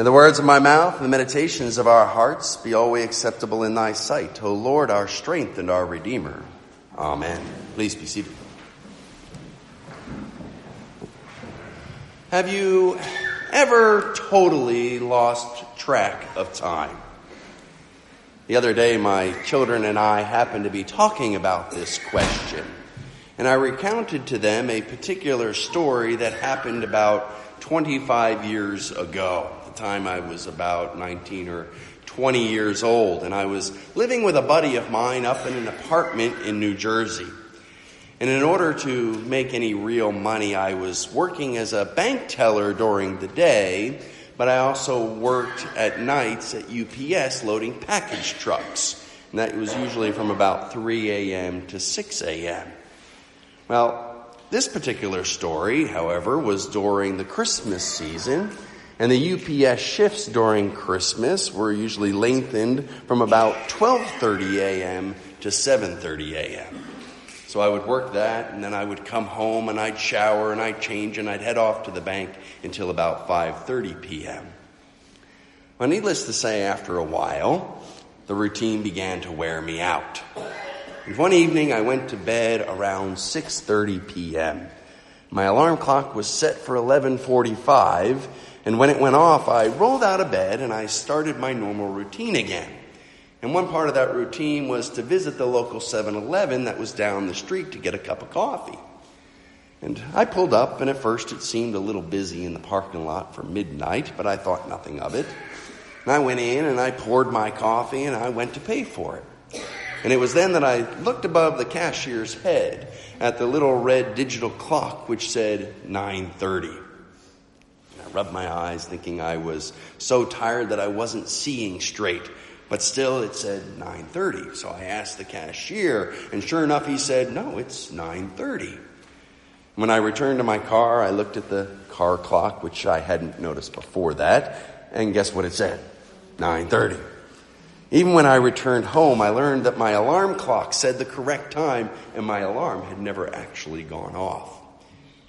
May the words of my mouth and the meditations of our hearts be always acceptable in thy sight, O Lord, our strength and our Redeemer. Amen. Please be seated. Have you ever totally lost track of time? The other day, my children and I happened to be talking about this question, and I recounted to them a particular story that happened about 25 years ago. Time, I was about 19 or 20 years old, and I was living with a buddy of mine up in an apartment in New Jersey. And in order to make any real money, I was working as a bank teller during the day, but I also worked at nights at UPS loading package trucks. And that was usually from about 3 a.m. to 6 a.m. Well, this particular story, however, was during the Christmas season, and the UPS shifts during Christmas were usually lengthened from about 12:30 a.m. to 7:30 a.m. So I would work that, and then I would come home and I'd shower and I'd change and I'd head off to the bank until about 5:30 p.m. Well, needless to say, after a while, the routine began to wear me out. And one evening, I went to bed around 6:30 p.m. My alarm clock was set for 11:45, and when it went off, I rolled out of bed and I started my normal routine again. And one part of that routine was to visit the local 7 Eleven that was down the street to get a cup of coffee. And I pulled up, and at first it seemed a little busy in the parking lot for midnight, but I thought nothing of it. And I went in and I poured my coffee and I went to pay for it. And it was then that I looked above the cashier's head at the little red digital clock which said 9:30. Rubbed my eyes thinking I was so tired that I wasn't seeing straight. But still, it said 9:30. So I asked the cashier, and sure enough, he said, "No, it's 9:30." When I returned to my car, I looked at the car clock, which I hadn't noticed before that, and guess what it said? 9:30. Even when I returned home, I learned that my alarm clock said the correct time, and my alarm had never actually gone off.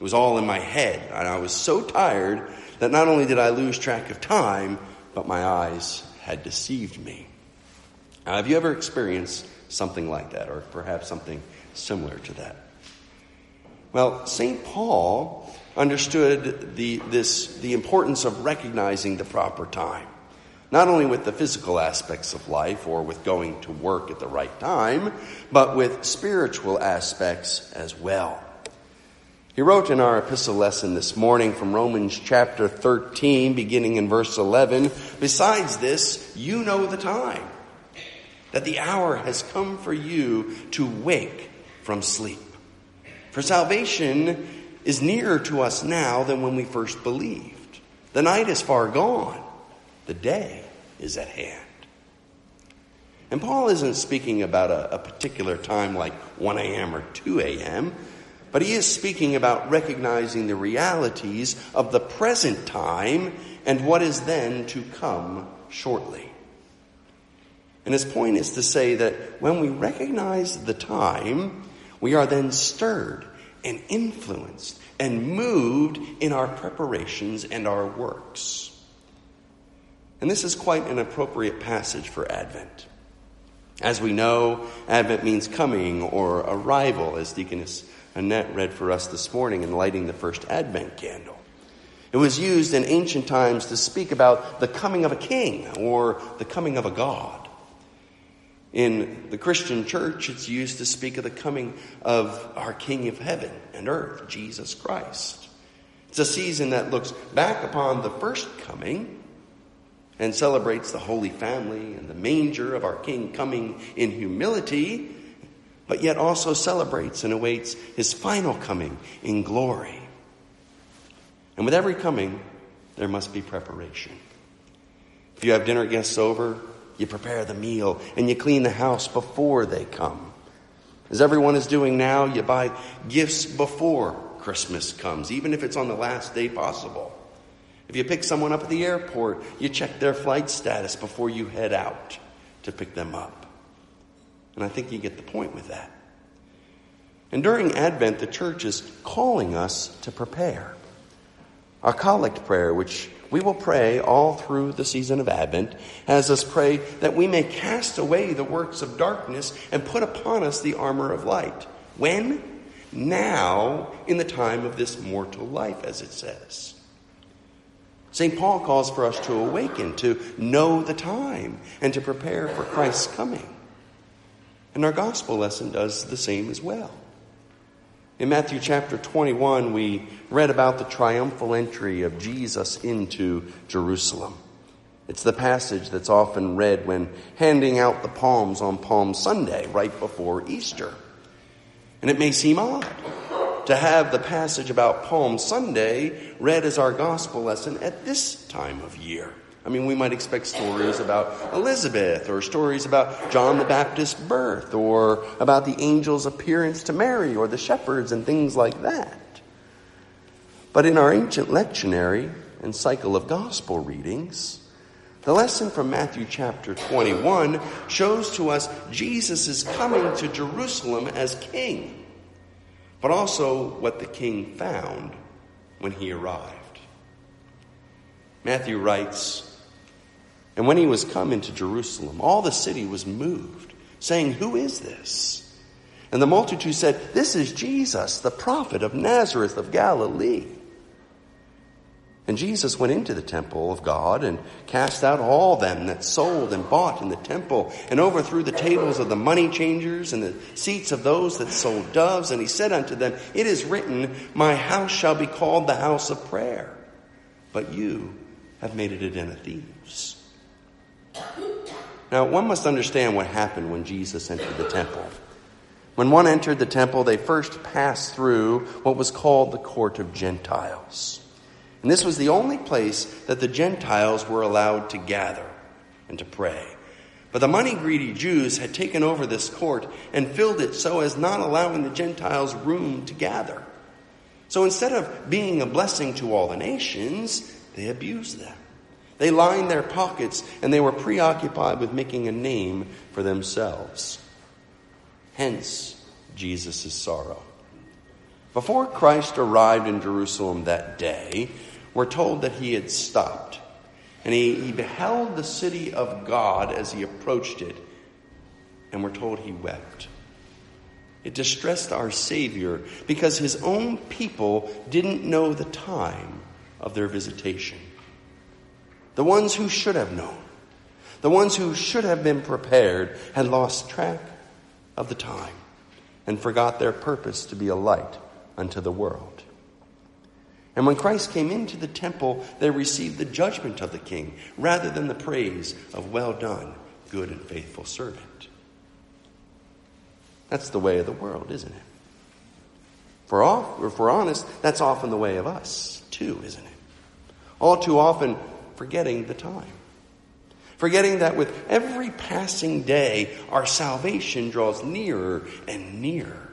It was all in my head, and I was so tired that not only did I lose track of time, but my eyes had deceived me. Now, have you ever experienced something like that, or perhaps something similar to that? Well, St. Paul understood the, this, the importance of recognizing the proper time, not only with the physical aspects of life or with going to work at the right time, but with spiritual aspects as well. He wrote in our epistle lesson this morning from Romans chapter 13, beginning in verse 11, Besides this, you know the time that the hour has come for you to wake from sleep. For salvation is nearer to us now than when we first believed. The night is far gone, the day is at hand. And Paul isn't speaking about a, a particular time like 1 a.m. or 2 a.m., but he is speaking about recognizing the realities of the present time and what is then to come shortly. And his point is to say that when we recognize the time, we are then stirred and influenced and moved in our preparations and our works. And this is quite an appropriate passage for Advent. As we know, Advent means coming or arrival, as Deaconess Annette read for us this morning in lighting the first Advent candle. It was used in ancient times to speak about the coming of a king or the coming of a god. In the Christian church, it's used to speak of the coming of our King of heaven and earth, Jesus Christ. It's a season that looks back upon the first coming and celebrates the Holy Family and the manger of our King coming in humility, but yet also celebrates and awaits his final coming in glory. And with every coming, there must be preparation. If you have dinner guests over, you prepare the meal and you clean the house before they come. As everyone is doing now, you buy gifts before Christmas comes, even if it's on the last day possible. If you pick someone up at the airport, you check their flight status before you head out to pick them up. And I think you get the point with that. And during Advent, the church is calling us to prepare. Our collect prayer, which we will pray all through the season of Advent, as us pray that we may cast away the works of darkness and put upon us the armor of light. When? Now, in the time of this mortal life, as it says. St. Paul calls for us to awaken, to know the time, and to prepare for Christ's coming. And our gospel lesson does the same as well. In Matthew chapter 21, we read about the triumphal entry of Jesus into Jerusalem. It's the passage that's often read when handing out the palms on Palm Sunday, right before Easter. And it may seem odd to have the passage about Palm Sunday read as our gospel lesson at this time of year. I mean, we might expect stories about Elizabeth or stories about John the Baptist's birth or about the angel's appearance to Mary or the shepherds and things like that. But in our ancient lectionary and cycle of gospel readings, the lesson from Matthew chapter 21 shows to us Jesus is coming to Jerusalem as king, but also what the king found when he arrived. Matthew writes, And when he was come into Jerusalem, all the city was moved, saying, Who is this? And the multitude said, This is Jesus, the prophet of Nazareth of Galilee. And Jesus went into the temple of God and cast out all them that sold and bought in the temple and overthrew the tables of the money changers and the seats of those that sold doves. And he said unto them, It is written, My house shall be called the house of prayer, but you have made it a den of thieves. Now, one must understand what happened when Jesus entered the temple. When one entered the temple, they first passed through what was called the court of Gentiles. And this was the only place that the Gentiles were allowed to gather and to pray. But the money greedy Jews had taken over this court and filled it so as not allowing the Gentiles room to gather. So instead of being a blessing to all the nations, they abused them. They lined their pockets and they were preoccupied with making a name for themselves. Hence, Jesus' sorrow. Before Christ arrived in Jerusalem that day, we're told that he had stopped. And he, he beheld the city of God as he approached it, and we're told he wept. It distressed our Savior because his own people didn't know the time of their visitation. The ones who should have known, the ones who should have been prepared, had lost track of the time and forgot their purpose to be a light unto the world. And when Christ came into the temple, they received the judgment of the king rather than the praise of well done, good and faithful servant. That's the way of the world, isn't it? For all, if we're honest, that's often the way of us, too, isn't it? All too often, forgetting the time. Forgetting that with every passing day, our salvation draws nearer and nearer.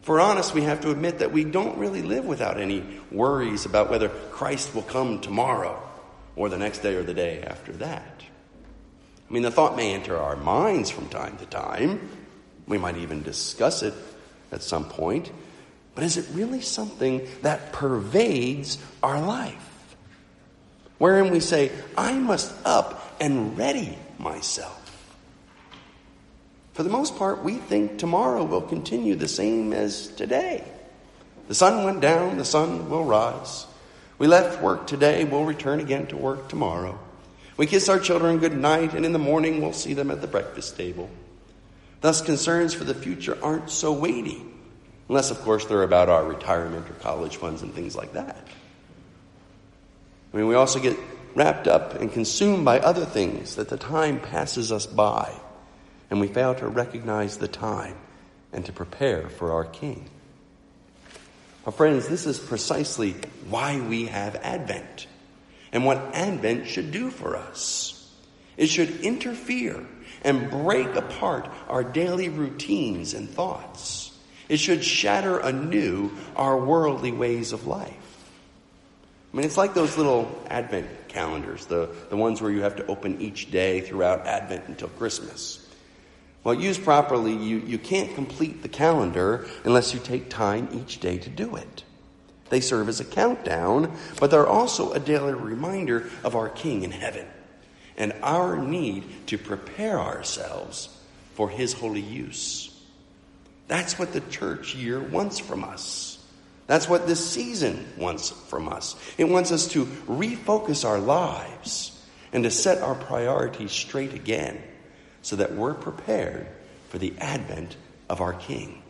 If we're honest, we have to admit that we don't really live without any worries about whether Christ will come tomorrow or the next day or the day after that. I mean, the thought may enter our minds from time to time. We might even discuss it at some point. But is it really something that pervades our life? Wherein we say, I must up and ready myself. For the most part, we think tomorrow will continue the same as today. The sun went down, the sun will rise. We left work today, we'll return again to work tomorrow. We kiss our children good night, and in the morning we'll see them at the breakfast table. Thus, concerns for the future aren't so weighty, unless, of course, they're about our retirement or college funds and things like that. I mean, we also get wrapped up and consumed by other things that the time passes us by and we fail to recognize the time and to prepare for our King. My friends, this is precisely why we have Advent and what Advent should do for us. It should interfere and break apart our daily routines and thoughts. It should shatter anew our worldly ways of life. I mean, it's like those little Advent calendars, the, the ones where you have to open each day throughout Advent until Christmas. Well, used properly, you, you can't complete the calendar unless you take time each day to do it. They serve as a countdown, but they're also a daily reminder of our King in heaven and our need to prepare ourselves for his holy use. That's what the church year wants from us. That's what this season wants from us. It wants us to refocus our lives and to set our priorities straight again so that we're prepared for the advent of our King.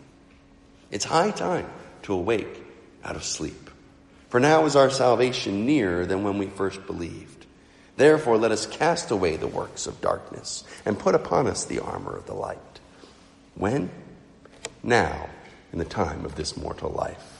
It's high time to awake out of sleep. For now is our salvation nearer than when we first believed. Therefore, let us cast away the works of darkness and put upon us the armor of the light. When? Now, in the time of this mortal life.